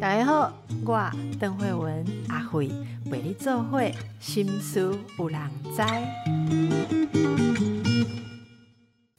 大家好，我邓慧文阿慧为你做会心思有人知。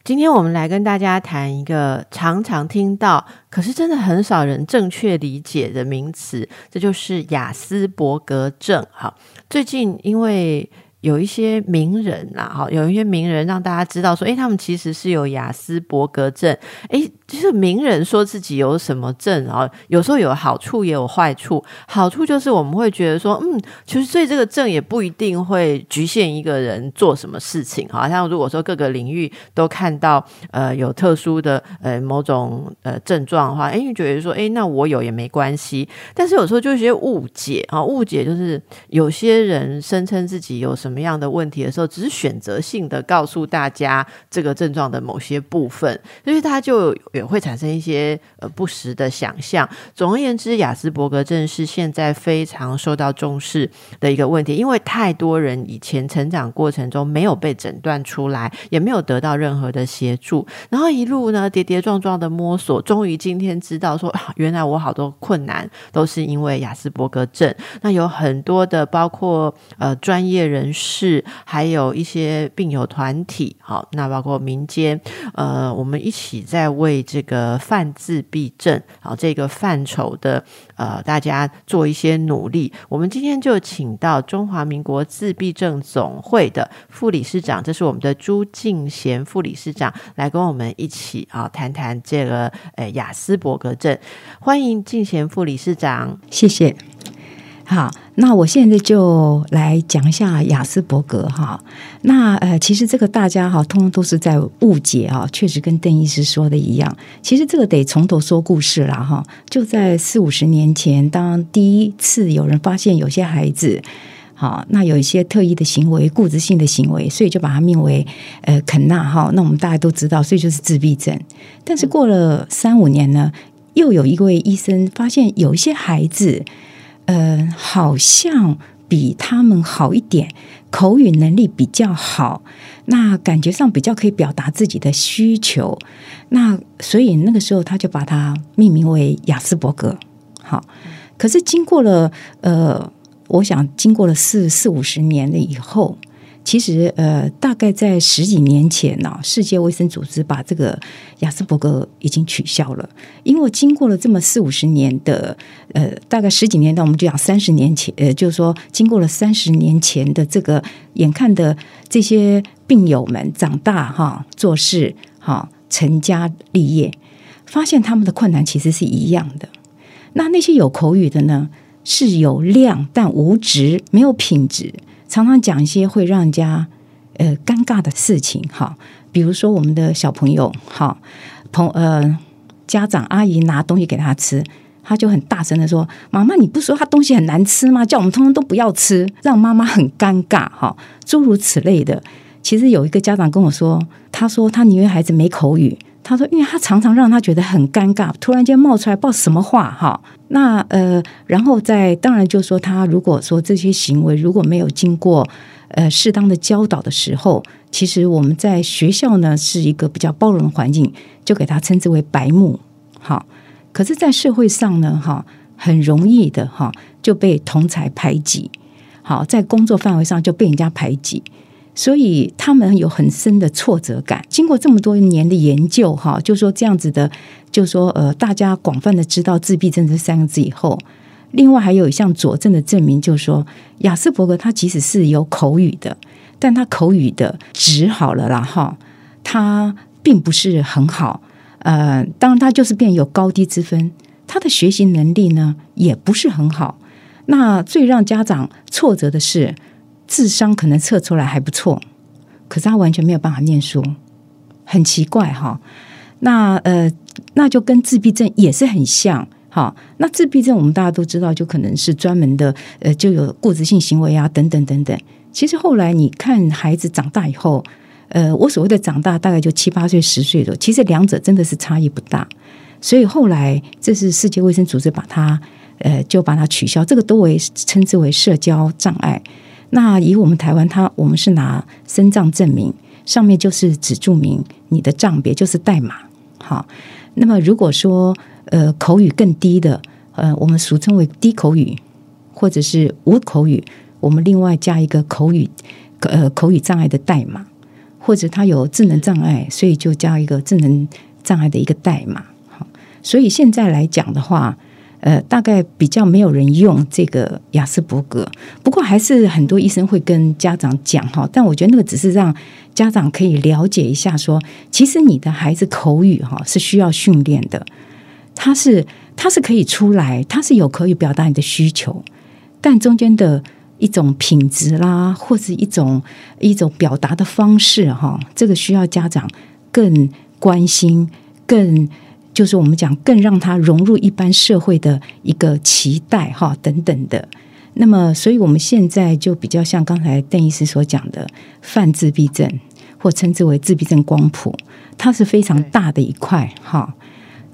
今天我们来跟大家谈一个常常听到，可是真的很少人正确理解的名词，这就是雅斯伯格症。好，最近因为。有一些名人啦，哈，有一些名人让大家知道说，诶，他们其实是有雅斯伯格症。诶，就是名人说自己有什么症啊？有时候有好处也有坏处。好处就是我们会觉得说，嗯，其实所以这个症也不一定会局限一个人做什么事情。好像如果说各个领域都看到呃有特殊的呃某种呃症状的话，诶，你觉得说，诶，那我有也没关系。但是有时候就有些误解啊，误解就是有些人声称自己有什么。什么样的问题的时候，只是选择性的告诉大家这个症状的某些部分，所以它就也会产生一些呃不实的想象。总而言之，雅斯伯格症是现在非常受到重视的一个问题，因为太多人以前成长过程中没有被诊断出来，也没有得到任何的协助，然后一路呢跌跌撞撞的摸索，终于今天知道说，原来我好多困难都是因为雅斯伯格症。那有很多的包括呃专业人是，还有一些病友团体，好，那包括民间，呃，我们一起在为这个泛自闭症，好，这个范畴的，呃，大家做一些努力。我们今天就请到中华民国自闭症总会的副理事长，这是我们的朱敬贤副理事长，来跟我们一起啊谈谈这个呃雅斯伯格症。欢迎敬贤副理事长，谢谢。好，那我现在就来讲一下雅斯伯格哈。那呃，其实这个大家哈，通通都是在误解啊。确实跟邓医师说的一样，其实这个得从头说故事了哈。就在四五十年前，当第一次有人发现有些孩子，好，那有一些特异的行为、固执性的行为，所以就把它命为呃肯纳哈。那我们大家都知道，所以就是自闭症。但是过了三五年呢，又有一位医生发现有一些孩子。呃，好像比他们好一点，口语能力比较好，那感觉上比较可以表达自己的需求，那所以那个时候他就把它命名为雅斯伯格。好，可是经过了呃，我想经过了四四五十年了以后。其实，呃，大概在十几年前呢，世界卫生组织把这个亚斯伯格已经取消了，因为经过了这么四五十年的，呃，大概十几年，那我们就讲三十年前，呃，就是说经过了三十年前的这个，眼看的这些病友们长大哈，做事哈，成家立业，发现他们的困难其实是一样的。那那些有口语的呢，是有量但无质，没有品质。常常讲一些会让人家呃尴尬的事情，哈，比如说我们的小朋友，哈，朋呃家长阿姨拿东西给他吃，他就很大声的说：“妈妈，你不说他东西很难吃吗？叫我们通通都不要吃，让妈妈很尴尬。”哈，诸如此类的。其实有一个家长跟我说，他说他宁愿孩子没口语。他说：“因为他常常让他觉得很尴尬，突然间冒出来不知道什么话哈。那呃，然后在当然就说他如果说这些行为如果没有经过呃适当的教导的时候，其实我们在学校呢是一个比较包容的环境，就给他称之为白目好。可是，在社会上呢哈，很容易的哈就被同才排挤，好，在工作范围上就被人家排挤。”所以他们有很深的挫折感。经过这么多年的研究，哈，就说这样子的，就说呃，大家广泛的知道自闭症这三个字以后，另外还有一项佐证的证明，就是说雅斯伯格他即使是有口语的，但他口语的值好了啦，哈，他并不是很好。呃，当然他就是变有高低之分，他的学习能力呢也不是很好。那最让家长挫折的是。智商可能测出来还不错，可是他完全没有办法念书，很奇怪哈。那呃，那就跟自闭症也是很像哈。那自闭症我们大家都知道，就可能是专门的呃，就有固执性行为啊，等等等等。其实后来你看孩子长大以后，呃，我所谓的长大大概就七八岁、十岁的，其实两者真的是差异不大。所以后来这是世界卫生组织把它呃就把它取消，这个都为称之为社交障碍。那以我们台湾，它我们是拿身障证明，上面就是只注明你的账别，就是代码。好，那么如果说呃口语更低的，呃，我们俗称为低口语或者是无口语，我们另外加一个口语呃口语障碍的代码，或者他有智能障碍，所以就加一个智能障碍的一个代码。好，所以现在来讲的话。呃，大概比较没有人用这个雅斯伯格，不过还是很多医生会跟家长讲哈。但我觉得那个只是让家长可以了解一下，说其实你的孩子口语哈是需要训练的，他是他是可以出来，他是有可以表达你的需求，但中间的一种品质啦，或者一种一种表达的方式哈，这个需要家长更关心更。就是我们讲更让他融入一般社会的一个期待哈等等的，那么所以我们现在就比较像刚才邓医师所讲的泛自闭症，或称之为自闭症光谱，它是非常大的一块哈。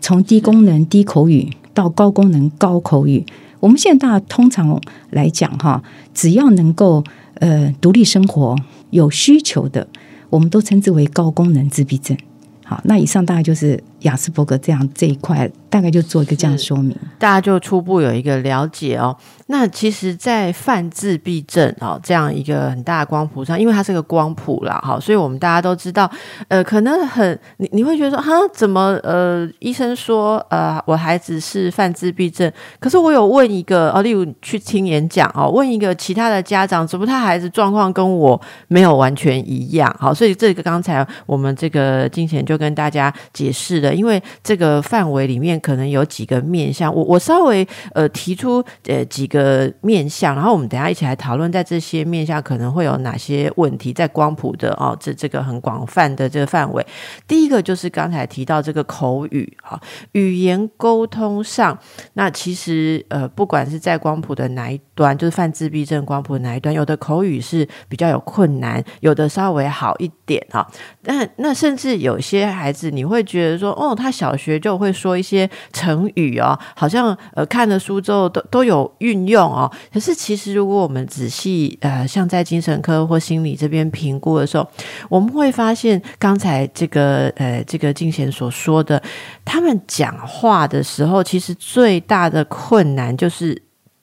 从低功能低口语到高功能高口语，我们现在大家通常来讲哈，只要能够呃独立生活有需求的，我们都称之为高功能自闭症。好，那以上大概就是。雅斯伯格这样这一块，大概就做一个这样说明，大家就初步有一个了解哦。那其实，在泛自闭症哦这样一个很大的光谱上，因为它是个光谱啦，哈，所以我们大家都知道，呃，可能很你你会觉得说，哈，怎么呃，医生说呃，我孩子是泛自闭症，可是我有问一个哦，例如去听演讲哦，问一个其他的家长，怎么他孩子状况跟我没有完全一样？好，所以这个刚才我们这个金钱就跟大家解释了。因为这个范围里面可能有几个面向，我我稍微呃提出呃几个面向，然后我们等下一起来讨论，在这些面向可能会有哪些问题，在光谱的哦这这个很广泛的这个范围。第一个就是刚才提到这个口语哈，语言沟通上，那其实呃不管是在光谱的哪一端，就是泛自闭症光谱哪一端，有的口语是比较有困难，有的稍微好一点哈。那那甚至有些孩子你会觉得说。哦，他小学就会说一些成语哦，好像呃看了书之后都都有运用哦。可是其实如果我们仔细呃，像在精神科或心理这边评估的时候，我们会发现刚才这个呃这个静贤所说的，他们讲话的时候，其实最大的困难就是。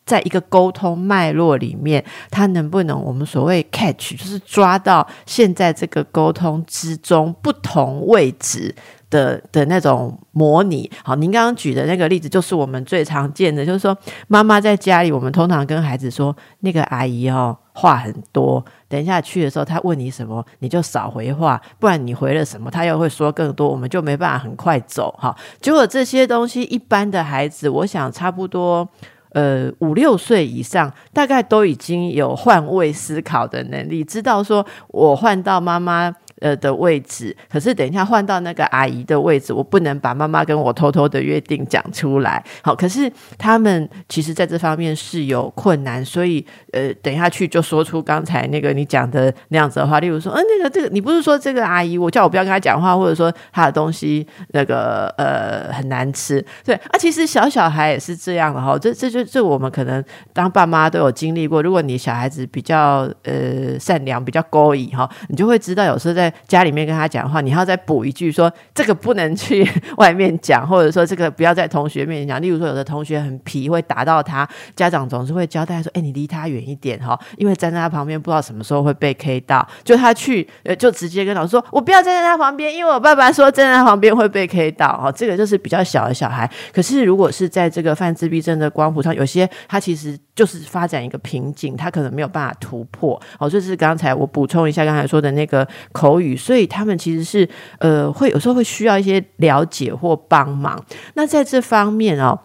在一个沟通脉络里面，他能不能我们所谓 catch，就是抓到现在这个沟通之中不同位置的的那种模拟。好，您刚刚举的那个例子，就是我们最常见的，就是说妈妈在家里，我们通常跟孩子说，那个阿姨哦话很多，等一下去的时候，她问你什么，你就少回话，不然你回了什么，她又会说更多，我们就没办法很快走。哈，结果这些东西，一般的孩子，我想差不多。呃，五六岁以上，大概都已经有换位思考的能力，知道说我换到妈妈。呃的位置，可是等一下换到那个阿姨的位置，我不能把妈妈跟我偷偷的约定讲出来。好，可是他们其实在这方面是有困难，所以呃，等下去就说出刚才那个你讲的那样子的话，例如说，嗯，那个这个你不是说这个阿姨，我叫我不要跟她讲话，或者说她的东西那个呃很难吃，对啊，其实小小孩也是这样的哈，这这就这我们可能当爸妈都有经历过。如果你小孩子比较呃善良，比较勾引哈，你就会知道有时候在家里面跟他讲话，你还要再补一句说这个不能去 外面讲，或者说这个不要在同学面前讲。例如说，有的同学很皮，会打到他，家长总是会交代说：“哎，你离他远一点哈，因为站在他旁边，不知道什么时候会被 K 到。”就他去，呃，就直接跟老师说：“我不要站在他旁边，因为我爸爸说站在他旁边会被 K 到。”哈，这个就是比较小的小孩。可是如果是在这个泛自闭症的光谱上，有些他其实就是发展一个瓶颈，他可能没有办法突破。哦，就是刚才我补充一下刚才说的那个口。所以他们其实是呃，会有时候会需要一些了解或帮忙。那在这方面哦。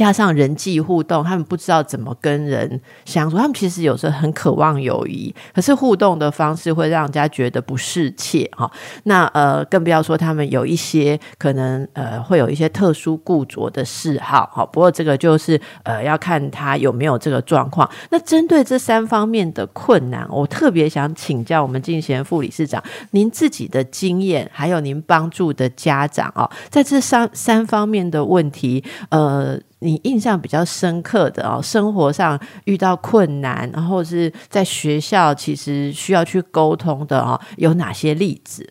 加上人际互动，他们不知道怎么跟人相处。他们其实有时候很渴望友谊，可是互动的方式会让人家觉得不适切哈。那呃，更不要说他们有一些可能呃，会有一些特殊固着的嗜好哈。不过这个就是呃，要看他有没有这个状况。那针对这三方面的困难，我特别想请教我们进贤副理事长，您自己的经验，还有您帮助的家长哦，在这三三方面的问题，呃。你印象比较深刻的哦，生活上遇到困难，然后是在学校其实需要去沟通的哦，有哪些例子？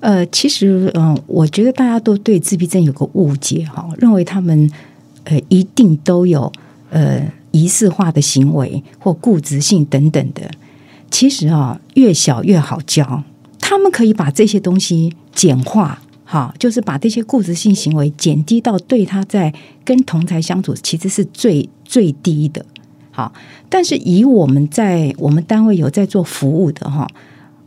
呃，其实，嗯，我觉得大家都对自闭症有个误解哈，认为他们呃一定都有呃仪式化的行为或固执性等等的。其实啊，越小越好教，他们可以把这些东西简化，好，就是把这些固执性行为减低到对他在跟同才相处其实是最最低的。好，但是以我们在我们单位有在做服务的哈。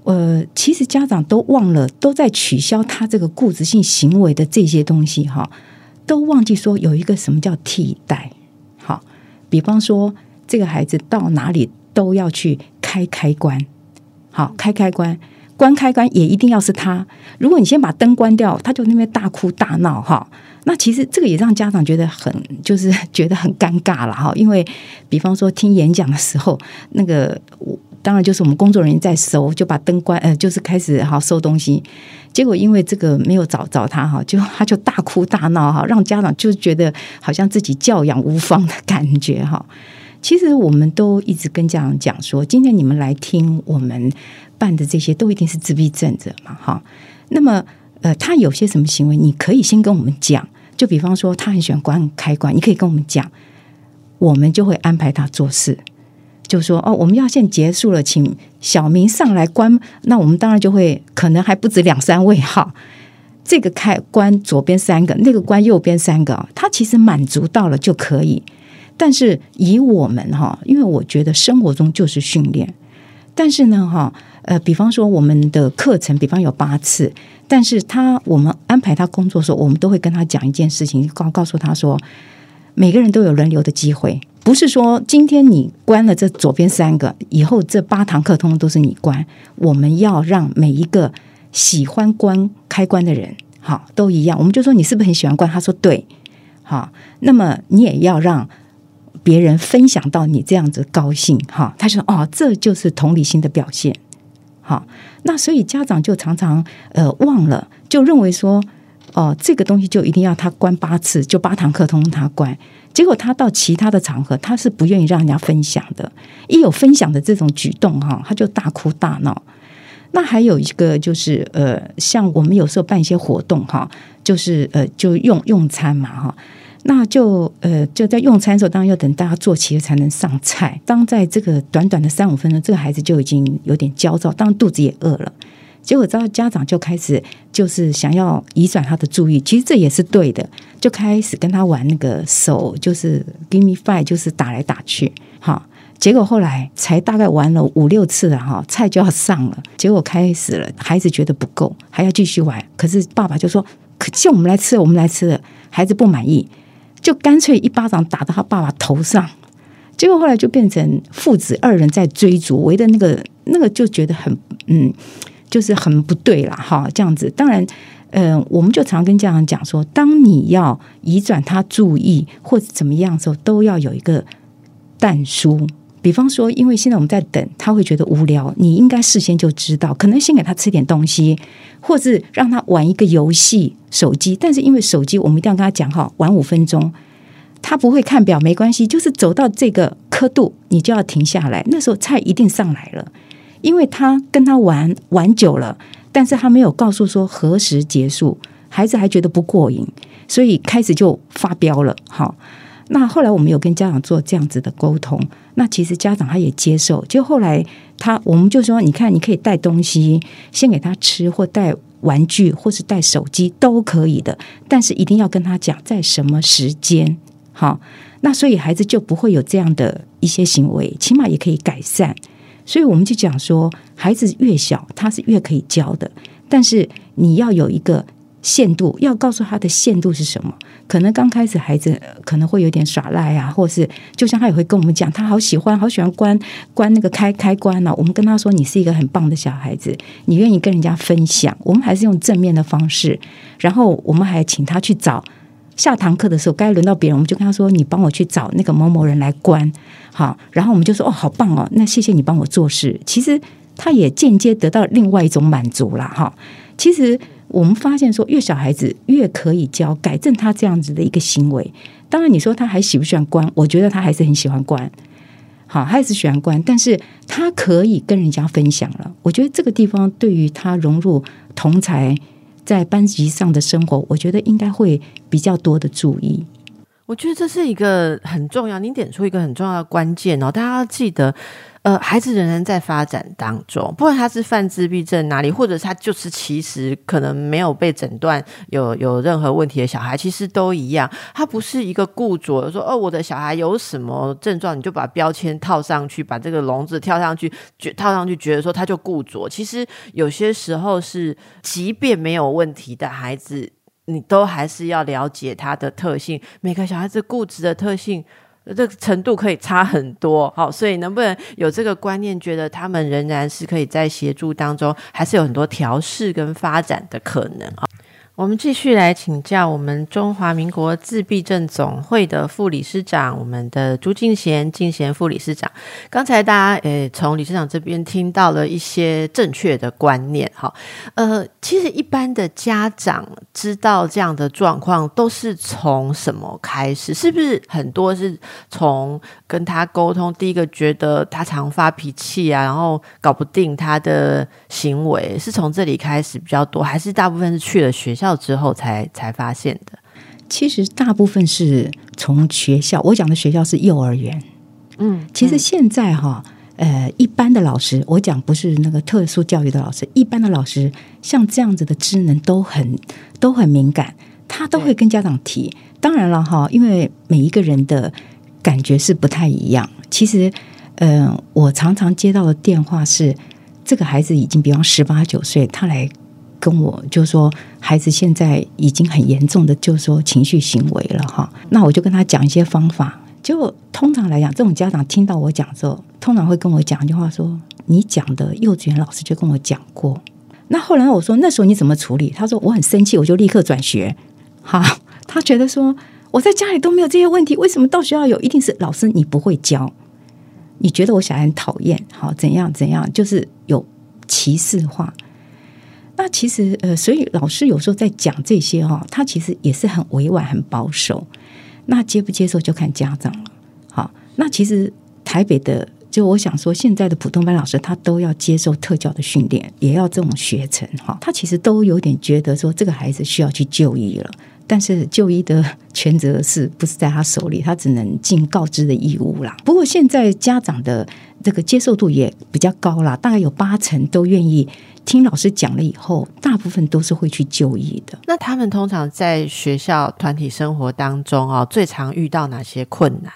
呃，其实家长都忘了，都在取消他这个固执性行为的这些东西哈，都忘记说有一个什么叫替代。好，比方说这个孩子到哪里都要去开开关，好开开关，关开关也一定要是他。如果你先把灯关掉，他就那边大哭大闹哈。那其实这个也让家长觉得很就是觉得很尴尬了哈，因为比方说听演讲的时候，那个我。当然，就是我们工作人员在收，就把灯关，呃，就是开始哈收东西。结果因为这个没有找找他哈，就他就大哭大闹哈，让家长就觉得好像自己教养无方的感觉哈。其实我们都一直跟家长讲说，今天你们来听我们办的这些，都一定是自闭症者嘛哈。那么呃，他有些什么行为，你可以先跟我们讲。就比方说，他很喜欢关开关，你可以跟我们讲，我们就会安排他做事。就说哦，我们要先结束了，请小明上来关。那我们当然就会可能还不止两三位哈。这个开关左边三个，那个关右边三个，他其实满足到了就可以。但是以我们哈，因为我觉得生活中就是训练。但是呢哈，呃，比方说我们的课程，比方有八次，但是他我们安排他工作的时候，我们都会跟他讲一件事情，告告诉他说，每个人都有轮流的机会。不是说今天你关了这左边三个，以后这八堂课通通都是你关。我们要让每一个喜欢关开关的人，好都一样。我们就说你是不是很喜欢关？他说对，好。那么你也要让别人分享到你这样子高兴，哈。他说哦，这就是同理心的表现。好，那所以家长就常常呃忘了，就认为说哦，这个东西就一定要他关八次，就八堂课通通他关。结果他到其他的场合，他是不愿意让人家分享的。一有分享的这种举动，哈，他就大哭大闹。那还有一个就是，呃，像我们有时候办一些活动，哈，就是呃，就用用餐嘛，哈，那就呃，就在用餐的时候，当然要等大家坐齐了才能上菜。当在这个短短的三五分钟，这个孩子就已经有点焦躁，当然肚子也饿了。结果，之后家长就开始就是想要移转他的注意，其实这也是对的，就开始跟他玩那个手，就是 give me five，就是打来打去，哈。结果后来才大概玩了五六次了，哈，菜就要上了。结果开始了，孩子觉得不够，还要继续玩。可是爸爸就说：“可叫我们来吃，我们来吃了。”孩子不满意，就干脆一巴掌打到他爸爸头上。结果后来就变成父子二人在追逐，围的那个那个就觉得很嗯。就是很不对了哈，这样子。当然，嗯，我们就常跟家长讲说，当你要移转他注意或者怎么样的时候，都要有一个淡书。比方说，因为现在我们在等，他会觉得无聊，你应该事先就知道，可能先给他吃点东西，或是让他玩一个游戏手机。但是因为手机，我们一定要跟他讲哈，玩五分钟，他不会看表没关系，就是走到这个刻度，你就要停下来。那时候菜一定上来了。因为他跟他玩玩久了，但是他没有告诉说何时结束，孩子还觉得不过瘾，所以开始就发飙了。好，那后来我们有跟家长做这样子的沟通，那其实家长他也接受。就后来他我们就说，你看你可以带东西先给他吃，或带玩具，或是带手机都可以的，但是一定要跟他讲在什么时间。好，那所以孩子就不会有这样的一些行为，起码也可以改善。所以我们就讲说，孩子越小，他是越可以教的。但是你要有一个限度，要告诉他的限度是什么。可能刚开始孩子可能会有点耍赖啊，或是就像他也会跟我们讲，他好喜欢，好喜欢关关那个开开关呢。我们跟他说，你是一个很棒的小孩子，你愿意跟人家分享。我们还是用正面的方式，然后我们还请他去找。下堂课的时候，该轮到别人，我们就跟他说：“你帮我去找那个某某人来关。”好，然后我们就说：“哦，好棒哦，那谢谢你帮我做事。”其实他也间接得到另外一种满足了哈。其实我们发现说，越小孩子越可以教改正他这样子的一个行为。当然，你说他还喜不喜欢关？我觉得他还是很喜欢关。好，孩子喜欢关，但是他可以跟人家分享了。我觉得这个地方对于他融入同才在班级上的生活，我觉得应该会比较多的注意。我觉得这是一个很重要，您点出一个很重要的关键哦，大家要记得。呃，孩子仍然在发展当中，不管他是犯自闭症哪里，或者他就是其实可能没有被诊断有有任何问题的小孩，其实都一样。他不是一个固着说哦，我的小孩有什么症状，你就把标签套上去，把这个笼子跳上去，觉套上去，觉得说他就固着。其实有些时候是，即便没有问题的孩子，你都还是要了解他的特性。每个小孩子固执的特性。这个程度可以差很多，好，所以能不能有这个观念，觉得他们仍然是可以在协助当中，还是有很多调试跟发展的可能啊？我们继续来请教我们中华民国自闭症总会的副理事长，我们的朱敬贤，敬贤副理事长。刚才大家诶从理事长这边听到了一些正确的观念，哈，呃，其实一般的家长知道这样的状况都是从什么开始？是不是很多是从跟他沟通？第一个觉得他常发脾气啊，然后搞不定他的行为，是从这里开始比较多，还是大部分是去了学校？校之后才才发现的，其实大部分是从学校。我讲的学校是幼儿园。嗯，其实现在哈，呃，一般的老师，我讲不是那个特殊教育的老师，一般的老师像这样子的职能都很都很敏感，他都会跟家长提。当然了哈，因为每一个人的感觉是不太一样。其实，嗯，我常常接到的电话是，这个孩子已经比方十八九岁，他来。跟我就说，孩子现在已经很严重的，就说情绪行为了哈。那我就跟他讲一些方法。就通常来讲，这种家长听到我讲之后，通常会跟我讲一句话说：“你讲的幼稚园老师就跟我讲过。”那后来我说：“那时候你怎么处理？”他说：“我很生气，我就立刻转学。”哈，他觉得说我在家里都没有这些问题，为什么到学校有？一定是老师你不会教，你觉得我小孩很讨厌，好怎样怎样，就是有歧视化。那其实呃，所以老师有时候在讲这些哈，他其实也是很委婉、很保守。那接不接受就看家长了。好，那其实台北的，就我想说，现在的普通班老师他都要接受特教的训练，也要这种学程哈。他其实都有点觉得说，这个孩子需要去就医了。但是就医的全责是不是在他手里？他只能尽告知的义务啦。不过现在家长的这个接受度也比较高啦，大概有八成都愿意听老师讲了以后，大部分都是会去就医的。那他们通常在学校团体生活当中啊，最常遇到哪些困难？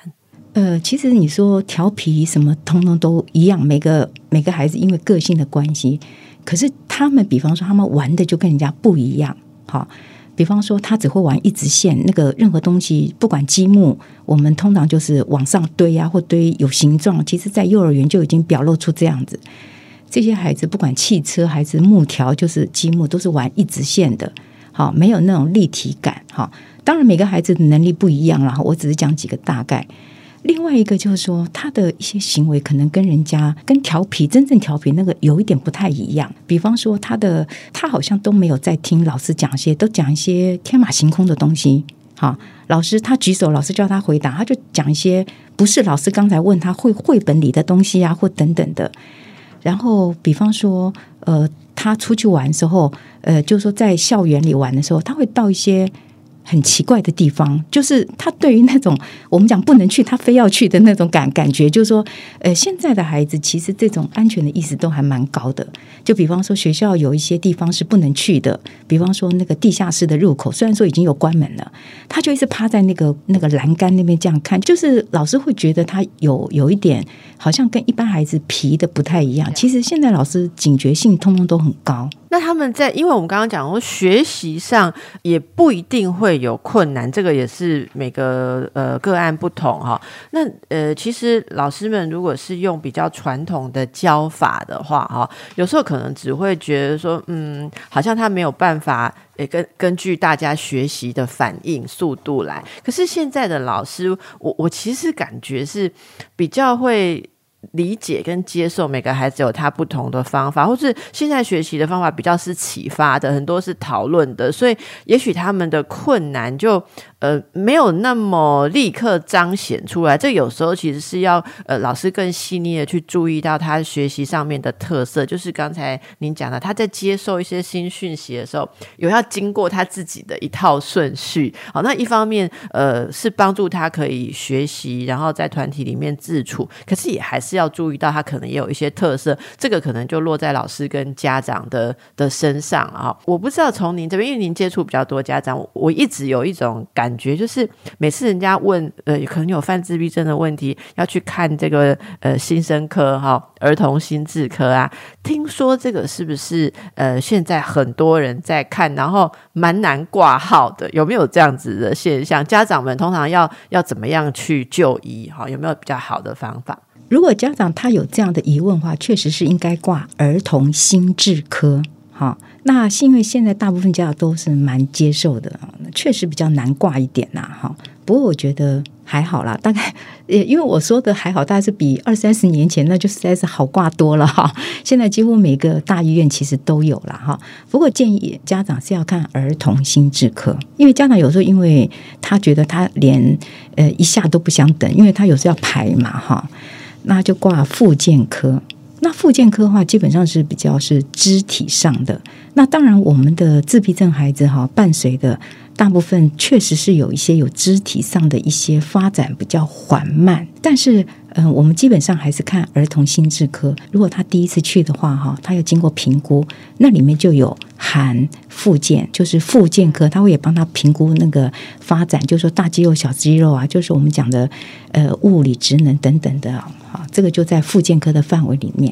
呃，其实你说调皮什么，通通都一样。每个每个孩子因为个性的关系，可是他们比方说他们玩的就跟人家不一样，好。比方说，他只会玩一直线，那个任何东西，不管积木，我们通常就是往上堆啊，或堆有形状。其实，在幼儿园就已经表露出这样子。这些孩子不管汽车还是木条，就是积木，都是玩一直线的，好，没有那种立体感。哈，当然每个孩子的能力不一样了，我只是讲几个大概。另外一个就是说，他的一些行为可能跟人家跟调皮真正调皮那个有一点不太一样。比方说，他的他好像都没有在听老师讲些，都讲一些天马行空的东西。好，老师他举手，老师叫他回答，他就讲一些不是老师刚才问他会绘本里的东西啊，或等等的。然后，比方说，呃，他出去玩时候，呃，就是说在校园里玩的时候，他会到一些。很奇怪的地方，就是他对于那种我们讲不能去，他非要去的那种感感觉，就是说，呃，现在的孩子其实这种安全的意识都还蛮高的。就比方说，学校有一些地方是不能去的，比方说那个地下室的入口，虽然说已经有关门了，他就一直趴在那个那个栏杆那边这样看，就是老师会觉得他有有一点好像跟一般孩子皮的不太一样。其实现在老师警觉性通通都很高。那他们在，因为我们刚刚讲说学习上也不一定会有困难，这个也是每个呃个案不同哈。那呃，其实老师们如果是用比较传统的教法的话哈，有时候可能只会觉得说，嗯，好像他没有办法，也根根据大家学习的反应速度来。可是现在的老师，我我其实感觉是比较会。理解跟接受每个孩子有他不同的方法，或是现在学习的方法比较是启发的，很多是讨论的，所以也许他们的困难就呃没有那么立刻彰显出来。这有时候其实是要呃老师更细腻的去注意到他学习上面的特色，就是刚才您讲的，他在接受一些新讯息的时候，有要经过他自己的一套顺序。好，那一方面呃是帮助他可以学习，然后在团体里面自处，可是也还是要注意到他可能也有一些特色，这个可能就落在老师跟家长的的身上啊。我不知道从您这边，因为您接触比较多家长，我一直有一种感感觉，就是每次人家问呃可能有犯自闭症的问题，要去看这个呃新生科哈儿童心智科啊，听说这个是不是呃现在很多人在看，然后蛮难挂号的，有没有这样子的现象？家长们通常要要怎么样去就医哈？有没有比较好的方法？如果家长他有这样的疑问的话，确实是应该挂儿童心智科。好，那是因为现在大部分家长都是蛮接受的，确实比较难挂一点呐。哈，不过我觉得还好啦，大概呃，因为我说的还好，大概是比二三十年前那就实在是好挂多了哈。现在几乎每个大医院其实都有了哈。不过建议家长是要看儿童心智科，因为家长有时候因为他觉得他连呃一下都不想等，因为他有时候要排嘛哈。那就挂复健科，那复健科的话，基本上是比较是肢体上的。那当然，我们的自闭症孩子哈，伴随的大部分确实是有一些有肢体上的一些发展比较缓慢，但是。嗯，我们基本上还是看儿童心智科。如果他第一次去的话，哈，他要经过评估，那里面就有含附件，就是附件科，他会也帮他评估那个发展，就是说大肌肉、小肌肉啊，就是我们讲的呃物理职能等等的啊，这个就在附件科的范围里面。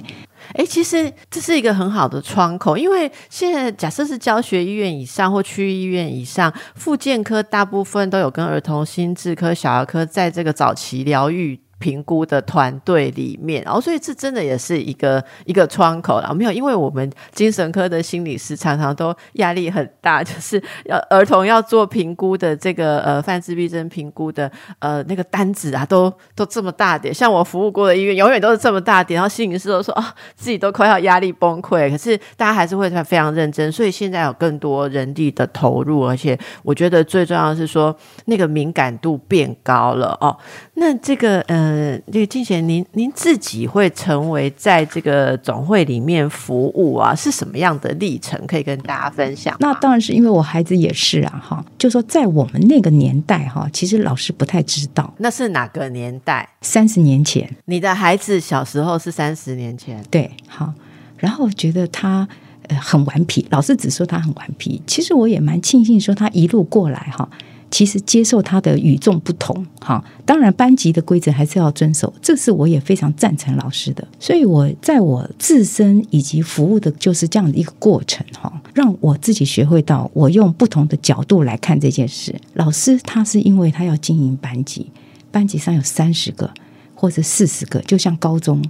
哎，其实这是一个很好的窗口，因为现在假设是教学医院以上或区医院以上，妇健科大部分都有跟儿童心智科、小儿科在这个早期疗愈。评估的团队里面，然后所以这真的也是一个一个窗口了。没有，因为我们精神科的心理师常常都压力很大，就是要儿童要做评估的这个呃犯自闭症评估的呃那个单子啊，都都这么大点。像我服务过的医院，永远都是这么大点。然后心理师都说啊，自己都快要压力崩溃。可是大家还是会非常认真，所以现在有更多人力的投入，而且我觉得最重要的是说那个敏感度变高了哦。那这个嗯。呃，这个静贤，您您自己会成为在这个总会里面服务啊，是什么样的历程？可以跟大家分享？那当然是因为我孩子也是啊，哈，就说在我们那个年代哈，其实老师不太知道那是哪个年代？三十年前，你的孩子小时候是三十年前，对，好，然后觉得他呃很顽皮，老师只说他很顽皮，其实我也蛮庆幸说他一路过来哈。其实接受他的与众不同，哈，当然班级的规则还是要遵守，这是我也非常赞成老师的。所以我在我自身以及服务的就是这样的一个过程，哈，让我自己学会到我用不同的角度来看这件事。老师他是因为他要经营班级，班级上有三十个或者四十个，就像高中、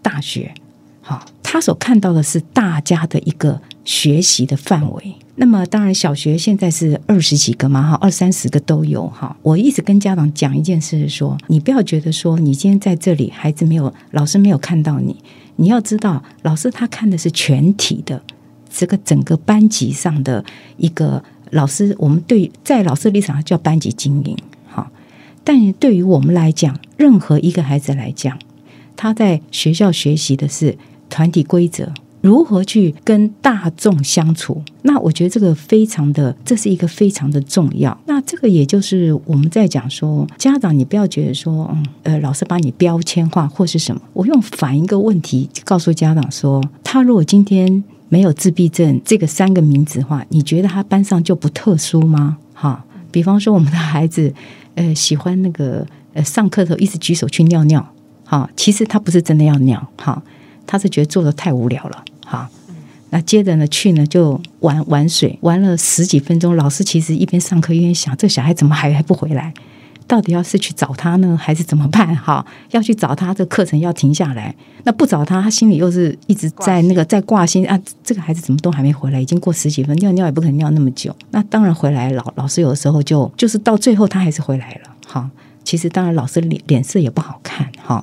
大学，好，他所看到的是大家的一个学习的范围。那么当然，小学现在是二十几个嘛，哈，二三十个都有哈。我一直跟家长讲一件事，是说你不要觉得说你今天在这里，孩子没有老师没有看到你，你要知道老师他看的是全体的这个整个班级上的一个老师。我们对在老师立场叫班级经营，哈。但对于我们来讲，任何一个孩子来讲，他在学校学习的是团体规则。如何去跟大众相处？那我觉得这个非常的，这是一个非常的重要。那这个也就是我们在讲说，家长你不要觉得说，嗯，呃，老师把你标签化或是什么。我用反一个问题告诉家长说，他如果今天没有自闭症这个三个名字的话，你觉得他班上就不特殊吗？哈，比方说我们的孩子，呃，喜欢那个呃上课的时候一直举手去尿尿，哈，其实他不是真的要尿，哈，他是觉得做的太无聊了。好，那接着呢去呢就玩玩水，玩了十几分钟。老师其实一边上课一边想，这小孩怎么还还不回来？到底要是去找他呢，还是怎么办？哈，要去找他，这课程要停下来。那不找他，他心里又是一直在那个在挂心啊。这个孩子怎么都还没回来？已经过十几分，尿尿也不可能尿那么久。那当然回来，老老师有的时候就就是到最后他还是回来了。哈，其实当然老师脸脸色也不好看。哈。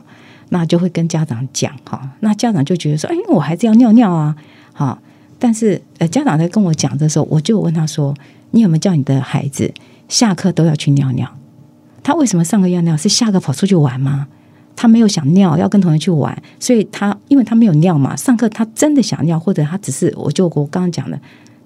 那就会跟家长讲哈，那家长就觉得说，哎，我孩子要尿尿啊，好，但是呃，家长在跟我讲的时候，我就问他说，你有没有叫你的孩子下课都要去尿尿？他为什么上课要尿？是下课跑出去玩吗？他没有想尿，要跟同学去玩，所以他因为他没有尿嘛，上课他真的想尿，或者他只是我就我刚刚讲的。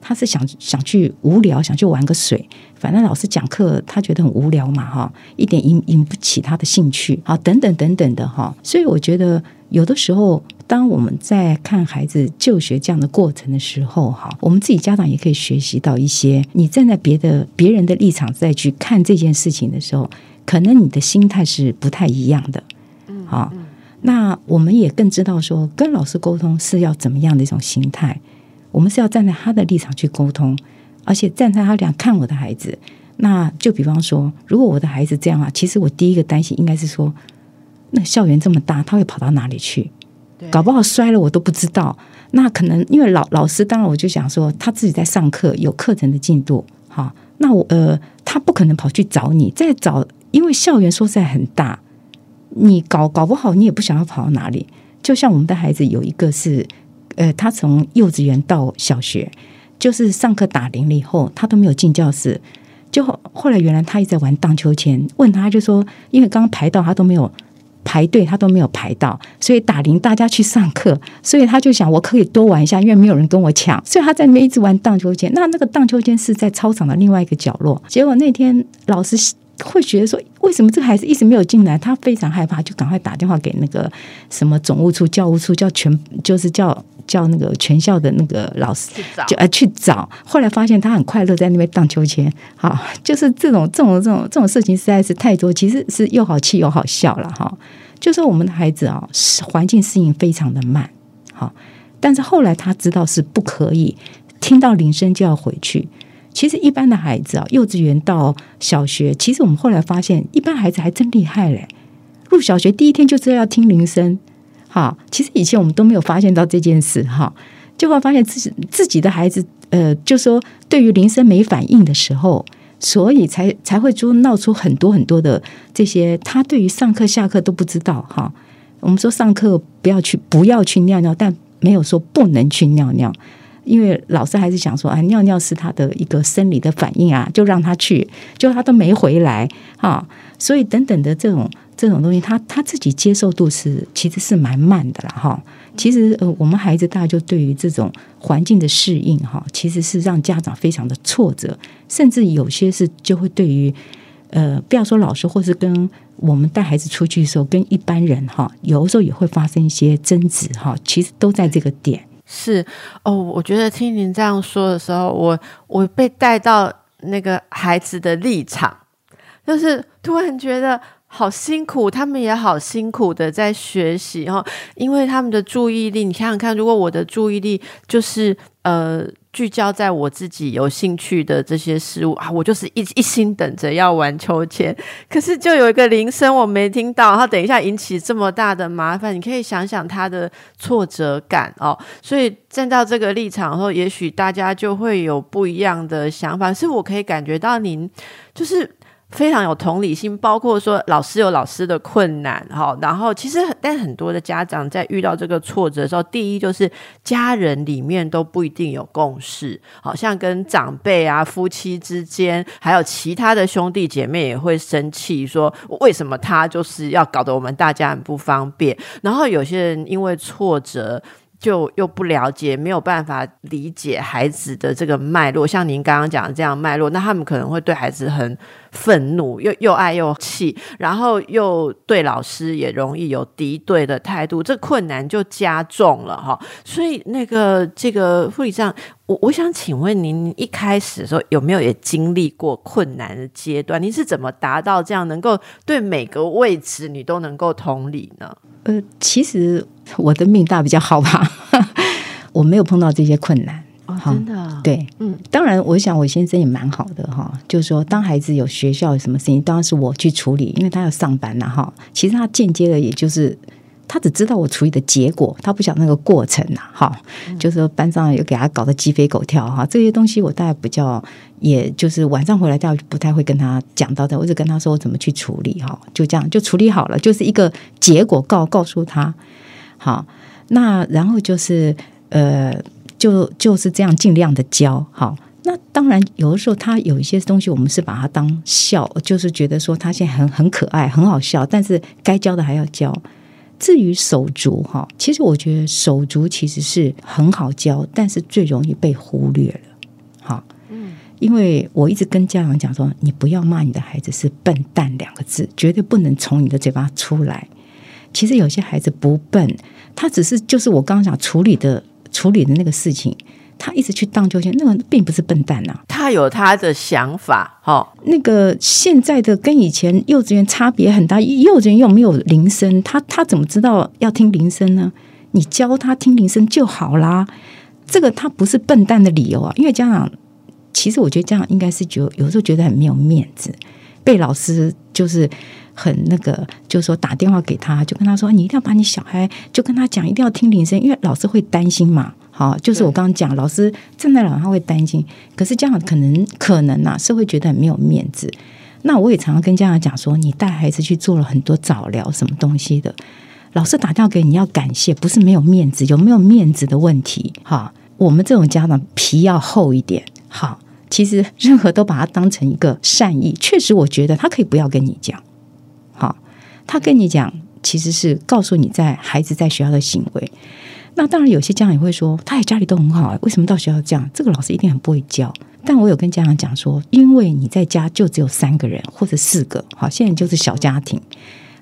他是想想去无聊，想去玩个水，反正老师讲课他觉得很无聊嘛，哈，一点引引不起他的兴趣，好，等等等等的哈，所以我觉得有的时候，当我们在看孩子就学这样的过程的时候，哈，我们自己家长也可以学习到一些，你站在别的别人的立场再去看这件事情的时候，可能你的心态是不太一样的，嗯，好，那我们也更知道说，跟老师沟通是要怎么样的一种心态。我们是要站在他的立场去沟通，而且站在他俩看我的孩子。那就比方说，如果我的孩子这样啊，其实我第一个担心应该是说，那校园这么大，他会跑到哪里去？搞不好摔了我都不知道。那可能因为老老师，当然我就想说，他自己在上课，有课程的进度。好，那我呃，他不可能跑去找你，再找，因为校园说实在很大，你搞搞不好，你也不想要跑到哪里。就像我们的孩子有一个是。呃，他从幼稚园到小学，就是上课打铃了以后，他都没有进教室。就后来原来他一直在玩荡秋千，问他就说，因为刚刚排到他都没有排队，他都没有排到，所以打铃大家去上课，所以他就想我可以多玩一下，因为没有人跟我抢，所以他在那边一直玩荡秋千。那那个荡秋千是在操场的另外一个角落。结果那天老师会觉得说，为什么这个孩子一直没有进来？他非常害怕，就赶快打电话给那个什么总务处、教务处，叫全就是叫。叫那个全校的那个老师，就呃去找，后来发现他很快乐在那边荡秋千，好，就是这种这种这种这种事情实在是太多，其实是又好气又好笑了哈。就是我们的孩子啊，环境适应非常的慢，好，但是后来他知道是不可以听到铃声就要回去。其实一般的孩子啊，幼稚园到小学，其实我们后来发现，一般孩子还真厉害嘞，入小学第一天就知道要听铃声。哈，其实以前我们都没有发现到这件事哈，就会发现自己自己的孩子，呃，就说对于铃声没反应的时候，所以才才会出闹出很多很多的这些，他对于上课下课都不知道哈。我们说上课不要去不要去尿尿，但没有说不能去尿尿，因为老师还是想说啊，尿尿是他的一个生理的反应啊，就让他去，就他都没回来哈，所以等等的这种。这种东西，他他自己接受度是其实是蛮慢的了哈。其实呃，我们孩子大概就对于这种环境的适应哈，其实是让家长非常的挫折，甚至有些是就会对于呃，不要说老师，或是跟我们带孩子出去的时候，跟一般人哈，有的时候也会发生一些争执哈。其实都在这个点。是哦，我觉得听您这样说的时候，我我被带到那个孩子的立场，就是突然觉得。好辛苦，他们也好辛苦的在学习哦，因为他们的注意力，你想想看，如果我的注意力就是呃聚焦在我自己有兴趣的这些事物啊，我就是一一心等着要玩秋千，可是就有一个铃声我没听到，然后等一下引起这么大的麻烦，你可以想想他的挫折感哦。所以站到这个立场后，也许大家就会有不一样的想法，是我可以感觉到您就是。非常有同理心，包括说老师有老师的困难，哈，然后其实但很多的家长在遇到这个挫折的时候，第一就是家人里面都不一定有共识，好像跟长辈啊、夫妻之间，还有其他的兄弟姐妹也会生气，说为什么他就是要搞得我们大家很不方便，然后有些人因为挫折。就又不了解，没有办法理解孩子的这个脉络，像您刚刚讲的这样脉络，那他们可能会对孩子很愤怒，又又爱又气，然后又对老师也容易有敌对的态度，这困难就加重了哈。所以那个这个护理长，我我想请问您一开始的时候有没有也经历过困难的阶段？您是怎么达到这样能够对每个位置你都能够同理呢？呃，其实。我的命大比较好吧，我没有碰到这些困难。真的，对，嗯，当然，我想我先生也蛮好的哈。就是说，当孩子有学校有什么事情，当然是我去处理，因为他要上班了哈。其实他间接的，也就是。他只知道我处理的结果，他不想那个过程呐。哈，就是说班上有给他搞得鸡飞狗跳哈，这些东西我大概比较，也就是晚上回来掉不太会跟他讲到的，我只跟他说我怎么去处理哈，就这样就处理好了，就是一个结果告告诉他。好，那然后就是呃，就就是这样尽量的教好。那当然，有的时候他有一些东西，我们是把他当笑，就是觉得说他现在很很可爱，很好笑。但是该教的还要教。至于手足哈，其实我觉得手足其实是很好教，但是最容易被忽略了。好，嗯，因为我一直跟家长讲说，你不要骂你的孩子是笨蛋两个字，绝对不能从你的嘴巴出来。其实有些孩子不笨，他只是就是我刚刚讲处理的处理的那个事情。他一直去荡秋千，那个并不是笨蛋呐，他有他的想法。哈，那个现在的跟以前幼稚园差别很大，幼稚园又没有铃声，他他怎么知道要听铃声呢？你教他听铃声就好啦。这个他不是笨蛋的理由啊，因为家长其实我觉得家长应该是觉有时候觉得很没有面子，被老师就是很那个，就是说打电话给他，就跟他说你一定要把你小孩就跟他讲，一定要听铃声，因为老师会担心嘛。好，就是我刚刚讲，老师站在老他会担心，可是家长可能可能呐，是会觉得很没有面子。那我也常常跟家长讲说，你带孩子去做了很多早疗什么东西的，老师打电话给你要感谢，不是没有面子，有没有面子的问题。哈，我们这种家长皮要厚一点。好，其实任何都把它当成一个善意，确实我觉得他可以不要跟你讲。他跟你讲其实是告诉你在孩子在学校的行为。那当然，有些家长也会说，他在家里都很好，为什么到学校这样？这个老师一定很不会教。但我有跟家长讲说，因为你在家就只有三个人或者四个，好，现在就是小家庭，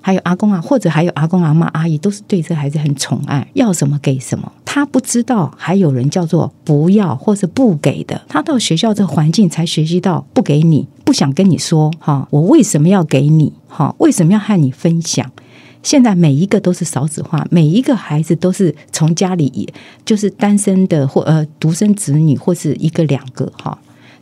还有阿公啊，或者还有阿公阿妈阿姨，都是对这孩子很宠爱，要什么给什么。他不知道还有人叫做不要或者不给的。他到学校这环境才学习到不给你，不想跟你说哈，我为什么要给你？哈，为什么要和你分享？现在每一个都是少子化，每一个孩子都是从家里就是单身的或呃独生子女或是一个两个哈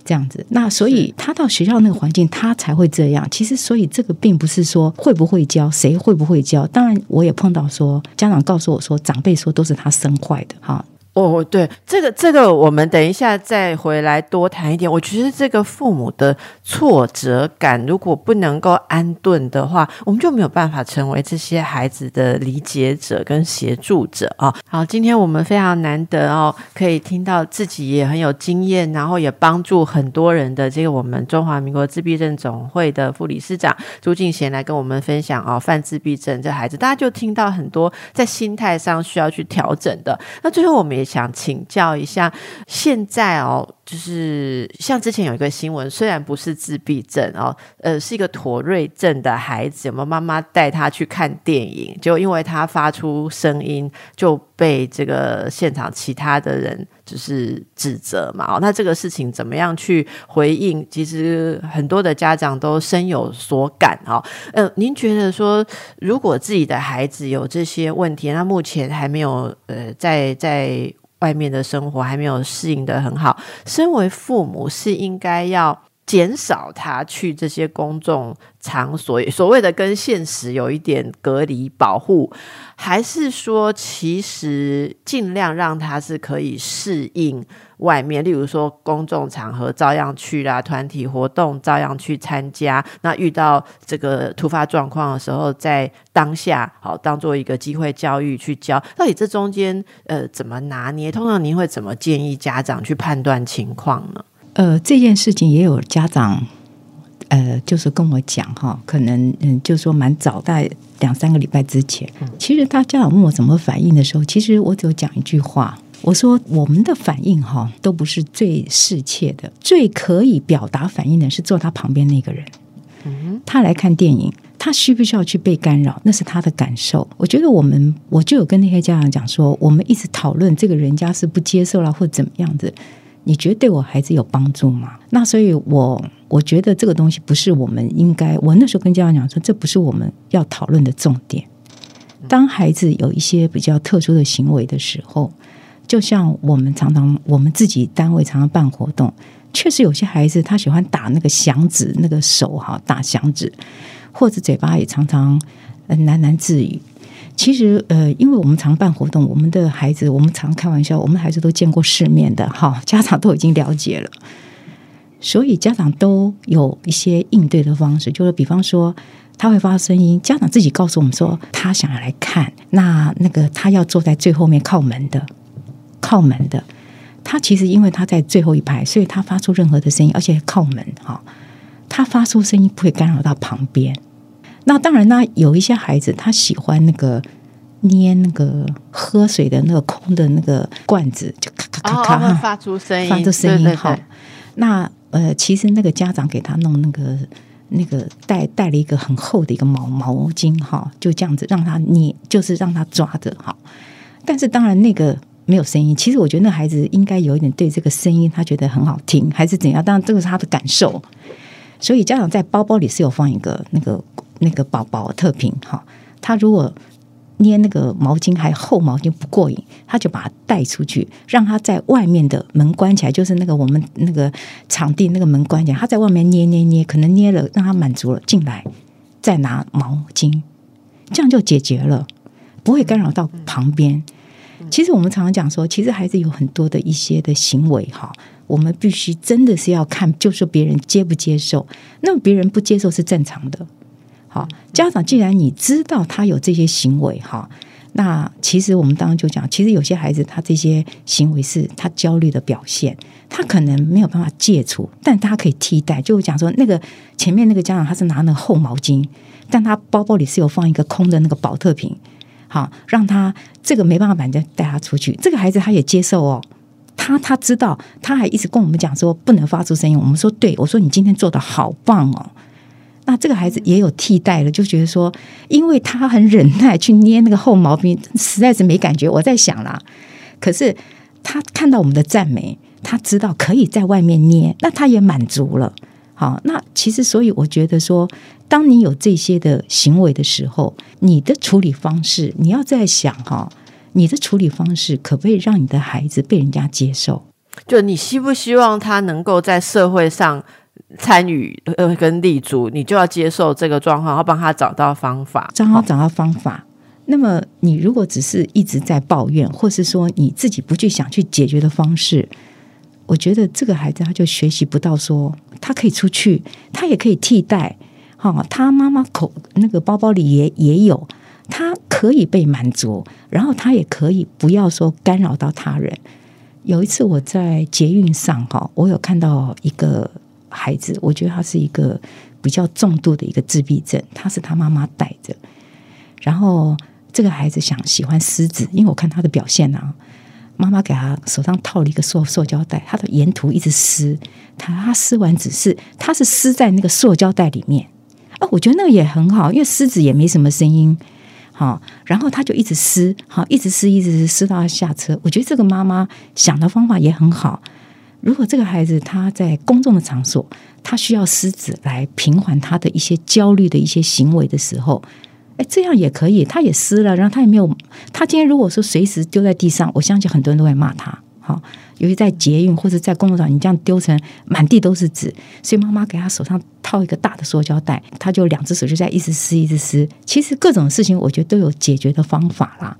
这样子。那所以他到学校那个环境，他才会这样。其实所以这个并不是说会不会教，谁会不会教。当然我也碰到说家长告诉我说，长辈说都是他生坏的哈。哦，对，这个这个，我们等一下再回来多谈一点。我觉得这个父母的挫折感，如果不能够安顿的话，我们就没有办法成为这些孩子的理解者跟协助者啊。好，今天我们非常难得哦，可以听到自己也很有经验，然后也帮助很多人的这个我们中华民国自闭症总会的副理事长朱敬贤来跟我们分享哦，犯自闭症这孩子，大家就听到很多在心态上需要去调整的。那最后我们也。想请教一下，现在哦，就是像之前有一个新闻，虽然不是自闭症哦，呃，是一个妥瑞症的孩子，有没有妈妈带他去看电影，就因为他发出声音，就被这个现场其他的人就是指责嘛？哦，那这个事情怎么样去回应？其实很多的家长都深有所感哦。呃，您觉得说，如果自己的孩子有这些问题，那目前还没有呃，在在。外面的生活还没有适应的很好，身为父母是应该要减少他去这些公众场所，所谓的跟现实有一点隔离保护，还是说其实尽量让他是可以适应。外面，例如说公众场合照样去啦，团体活动照样去参加。那遇到这个突发状况的时候，在当下好当做一个机会教育去教。到底这中间呃怎么拿捏？通常您会怎么建议家长去判断情况呢？呃，这件事情也有家长呃，就是跟我讲哈，可能嗯，就说蛮早，在两三个礼拜之前，其实他家长问我怎么反应的时候，其实我只有讲一句话。我说，我们的反应哈都不是最适切的，最可以表达反应的是坐他旁边那个人。他来看电影，他需不需要去被干扰？那是他的感受。我觉得我们，我就有跟那些家长讲说，我们一直讨论这个人家是不接受了或怎么样子，你觉得对我孩子有帮助吗？那所以，我我觉得这个东西不是我们应该。我那时候跟家长讲说，这不是我们要讨论的重点。当孩子有一些比较特殊的行为的时候。就像我们常常，我们自己单位常常办活动，确实有些孩子他喜欢打那个响指，那个手哈打响指，或者嘴巴也常常喃喃自语。其实呃，因为我们常办活动，我们的孩子，我们常开玩笑，我们孩子都见过世面的哈，家长都已经了解了，所以家长都有一些应对的方式，就是比方说他会发声音，家长自己告诉我们说他想要来看，那那个他要坐在最后面靠门的，靠门的，他其实因为他在最后一排，所以他发出任何的声音，而且靠门哈，他发出声音不会干扰到旁边。那当然，那有一些孩子他喜欢那个捏那个喝水的那个空的那个罐子，就咔咔咔咔发出声音，发出声音哈。那呃，其实那个家长给他弄那个那个带带了一个很厚的一个毛毛巾哈，就这样子让他捏，就是让他抓着哈。但是当然那个没有声音。其实我觉得那孩子应该有一点对这个声音他觉得很好听，还是怎样？当然这个是他的感受。所以家长在包包里是有放一个那个。那个宝宝特品哈，他如果捏那个毛巾还厚毛巾不过瘾，他就把它带出去，让他在外面的门关起来，就是那个我们那个场地那个门关起来，他在外面捏捏捏，可能捏了让他满足了，进来再拿毛巾，这样就解决了，不会干扰到旁边。其实我们常常讲说，其实孩子有很多的一些的行为哈，我们必须真的是要看，就是别人接不接受，那么别人不接受是正常的。好，家长既然你知道他有这些行为哈，那其实我们当然就讲，其实有些孩子他这些行为是他焦虑的表现，他可能没有办法戒除，但他可以替代。就讲说那个前面那个家长他是拿那个厚毛巾，但他包包里是有放一个空的那个保特瓶，好让他这个没办法把人家带他出去。这个孩子他也接受哦，他他知道，他还一直跟我们讲说不能发出声音。我们说对，我说你今天做的好棒哦。那这个孩子也有替代了，就觉得说，因为他很忍耐去捏那个厚毛病，实在是没感觉。我在想啦，可是他看到我们的赞美，他知道可以在外面捏，那他也满足了。好，那其实所以我觉得说，当你有这些的行为的时候，你的处理方式，你要在想哈，你的处理方式可不可以让你的孩子被人家接受？就你希不希望他能够在社会上？参与呃跟立足，你就要接受这个状况，然后帮他找到方法，帮他找到方法。那么你如果只是一直在抱怨，或是说你自己不去想去解决的方式，我觉得这个孩子他就学习不到说他可以出去，他也可以替代。哈，他妈妈口那个包包里也也有，他可以被满足，然后他也可以不要说干扰到他人。有一次我在捷运上哈，我有看到一个。孩子，我觉得他是一个比较重度的一个自闭症，他是他妈妈带着。然后这个孩子想喜欢狮子，因为我看他的表现啊，妈妈给他手上套了一个塑塑胶袋，他的沿途一直撕，他他撕完只是他是撕在那个塑胶袋里面啊，我觉得那个也很好，因为狮子也没什么声音，好，然后他就一直撕，好，一直撕，一直撕，撕到他下车。我觉得这个妈妈想的方法也很好。如果这个孩子他在公众的场所，他需要狮子来平缓他的一些焦虑的一些行为的时候，哎，这样也可以，他也撕了，然后他也没有，他今天如果说随时丢在地上，我相信很多人都会骂他。好，尤其在捷运或者在公路上，你这样丢成满地都是纸，所以妈妈给他手上套一个大的塑胶袋，他就两只手就在一直撕一直撕。其实各种事情，我觉得都有解决的方法啦。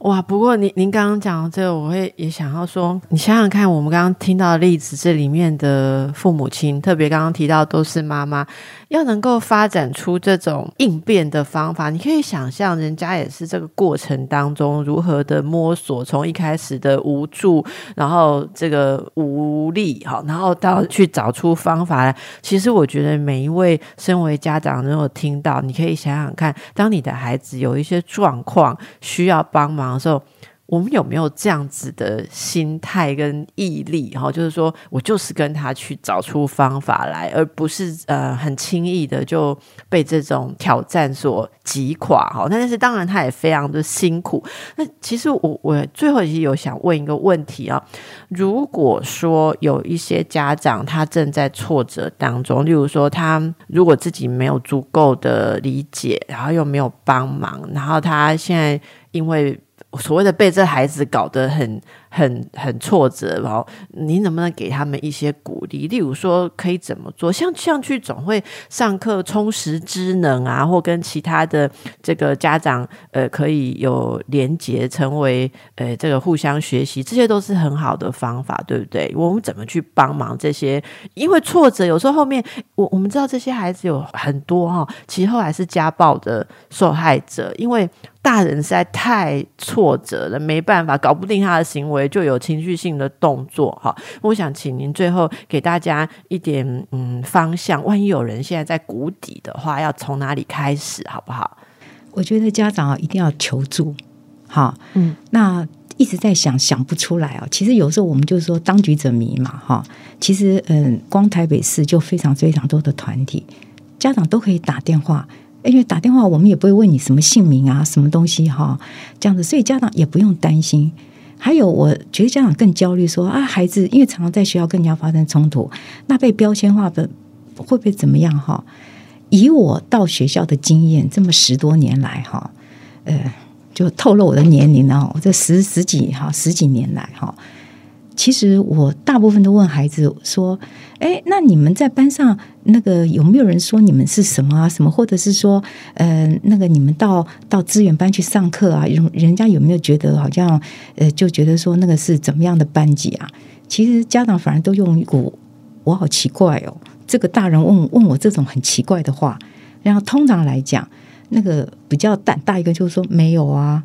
哇！不过您您刚刚讲到这个，我会也想要说，你想想看，我们刚刚听到的例子，这里面的父母亲，特别刚刚提到都是妈妈，要能够发展出这种应变的方法，你可以想象，人家也是这个过程当中如何的摸索，从一开始的无助，然后这个无力，好，然后到去找出方法来。其实我觉得每一位身为家长，如果听到，你可以想想看，当你的孩子有一些状况需要。帮忙的时候，我们有没有这样子的心态跟毅力？哈，就是说我就是跟他去找出方法来，而不是呃很轻易的就被这种挑战所击垮。哈，但是当然他也非常的辛苦。那其实我我最后也有想问一个问题啊，如果说有一些家长他正在挫折当中，例如说他如果自己没有足够的理解，然后又没有帮忙，然后他现在。因为所谓的被这孩子搞得很。很很挫折，然后你能不能给他们一些鼓励？例如说，可以怎么做？像像去总会上课充实知能啊，或跟其他的这个家长呃可以有连结，成为呃这个互相学习，这些都是很好的方法，对不对？我们怎么去帮忙这些？因为挫折有时候后面，我我们知道这些孩子有很多哈，其实后来是家暴的受害者，因为大人实在太挫折了，没办法搞不定他的行为。就有情绪性的动作哈，我想请您最后给大家一点嗯方向，万一有人现在在谷底的话，要从哪里开始，好不好？我觉得家长啊一定要求助，好，嗯，那一直在想想不出来哦。其实有时候我们就是说当局者迷嘛，哈。其实嗯，光台北市就非常非常多的团体，家长都可以打电话，因为打电话我们也不会问你什么姓名啊，什么东西哈，这样子，所以家长也不用担心。还有，我觉得家长更焦虑，说啊，孩子因为常常在学校跟人家发生冲突，那被标签化的会不会怎么样？哈，以我到学校的经验，这么十多年来，哈，呃，就透露我的年龄啊，这十十几哈十几年来，哈。其实我大部分都问孩子说：“哎，那你们在班上那个有没有人说你们是什么啊？什么？或者是说，呃，那个你们到到资源班去上课啊？人人家有没有觉得好像呃，就觉得说那个是怎么样的班级啊？其实家长反而都用一股我好奇怪哦，这个大人问问我这种很奇怪的话。然后通常来讲，那个比较胆大一个就是说没有啊。”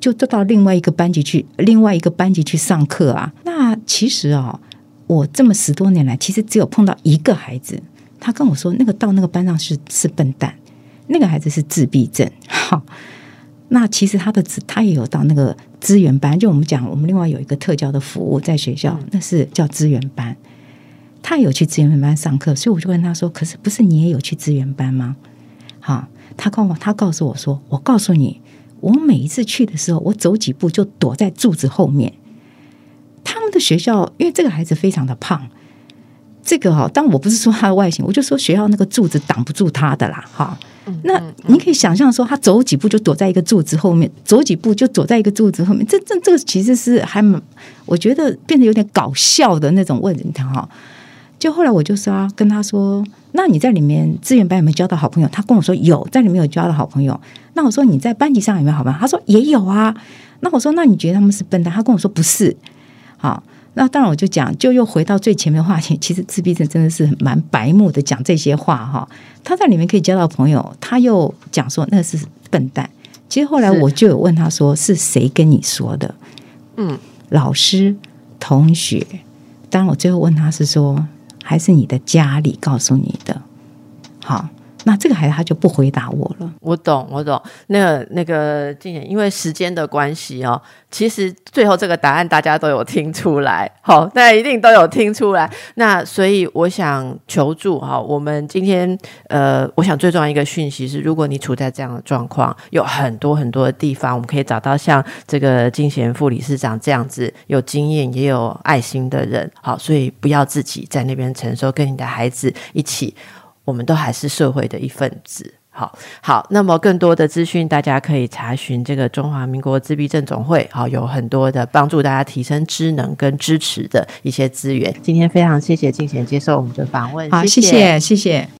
就到另外一个班级去，另外一个班级去上课啊。那其实啊，我这么十多年来，其实只有碰到一个孩子，他跟我说，那个到那个班上是是笨蛋，那个孩子是自闭症。好，那其实他的他也有到那个资源班，就我们讲，我们另外有一个特教的服务在学校，那是叫资源班。他有去资源班上课，所以我就问他说：“可是不是你也有去资源班吗？”好，他告我他告诉我说：“我告诉你。”我每一次去的时候，我走几步就躲在柱子后面。他们的学校，因为这个孩子非常的胖，这个哈，但我不是说他的外形，我就说学校那个柱子挡不住他的啦，哈。那你可以想象说，他走几步就躲在一个柱子后面，走几步就躲在一个柱子后面，这这这个其实是还蛮，我觉得变得有点搞笑的那种问题哈。就后来我就说跟他说，那你在里面资源班有没有交到好朋友？他跟我说有，在里面有交到好朋友。那我说你在班级上有没有好朋友？他说也有啊。那我说那你觉得他们是笨蛋？他跟我说不是。好，那当然我就讲，就又回到最前面的话题。其实自闭症真的是蛮白目的，讲这些话哈。他在里面可以交到朋友，他又讲说那是笨蛋。其实后来我就有问他说是谁跟你说的？嗯，老师、同学。当然我最后问他是说。还是你的家里告诉你的，好，那这个孩子他就不回答我了。我懂，我懂。那那个静贤，因为时间的关系哦，其实最后这个答案大家都有听出来，好，大家一定都有听出来。那所以我想求助哈，我们今天呃，我想最重要一个讯息是，如果你处在这样的状况，有很多很多的地方，我们可以找到像这个金贤副理事长这样子有经验也有爱心的人，好，所以不要自己在那边承受，跟你的孩子一起。我们都还是社会的一份子，好好。那么更多的资讯，大家可以查询这个中华民国自闭症总会，好，有很多的帮助大家提升知能跟支持的一些资源。今天非常谢谢静贤接受我们的访问，好，谢谢，谢谢。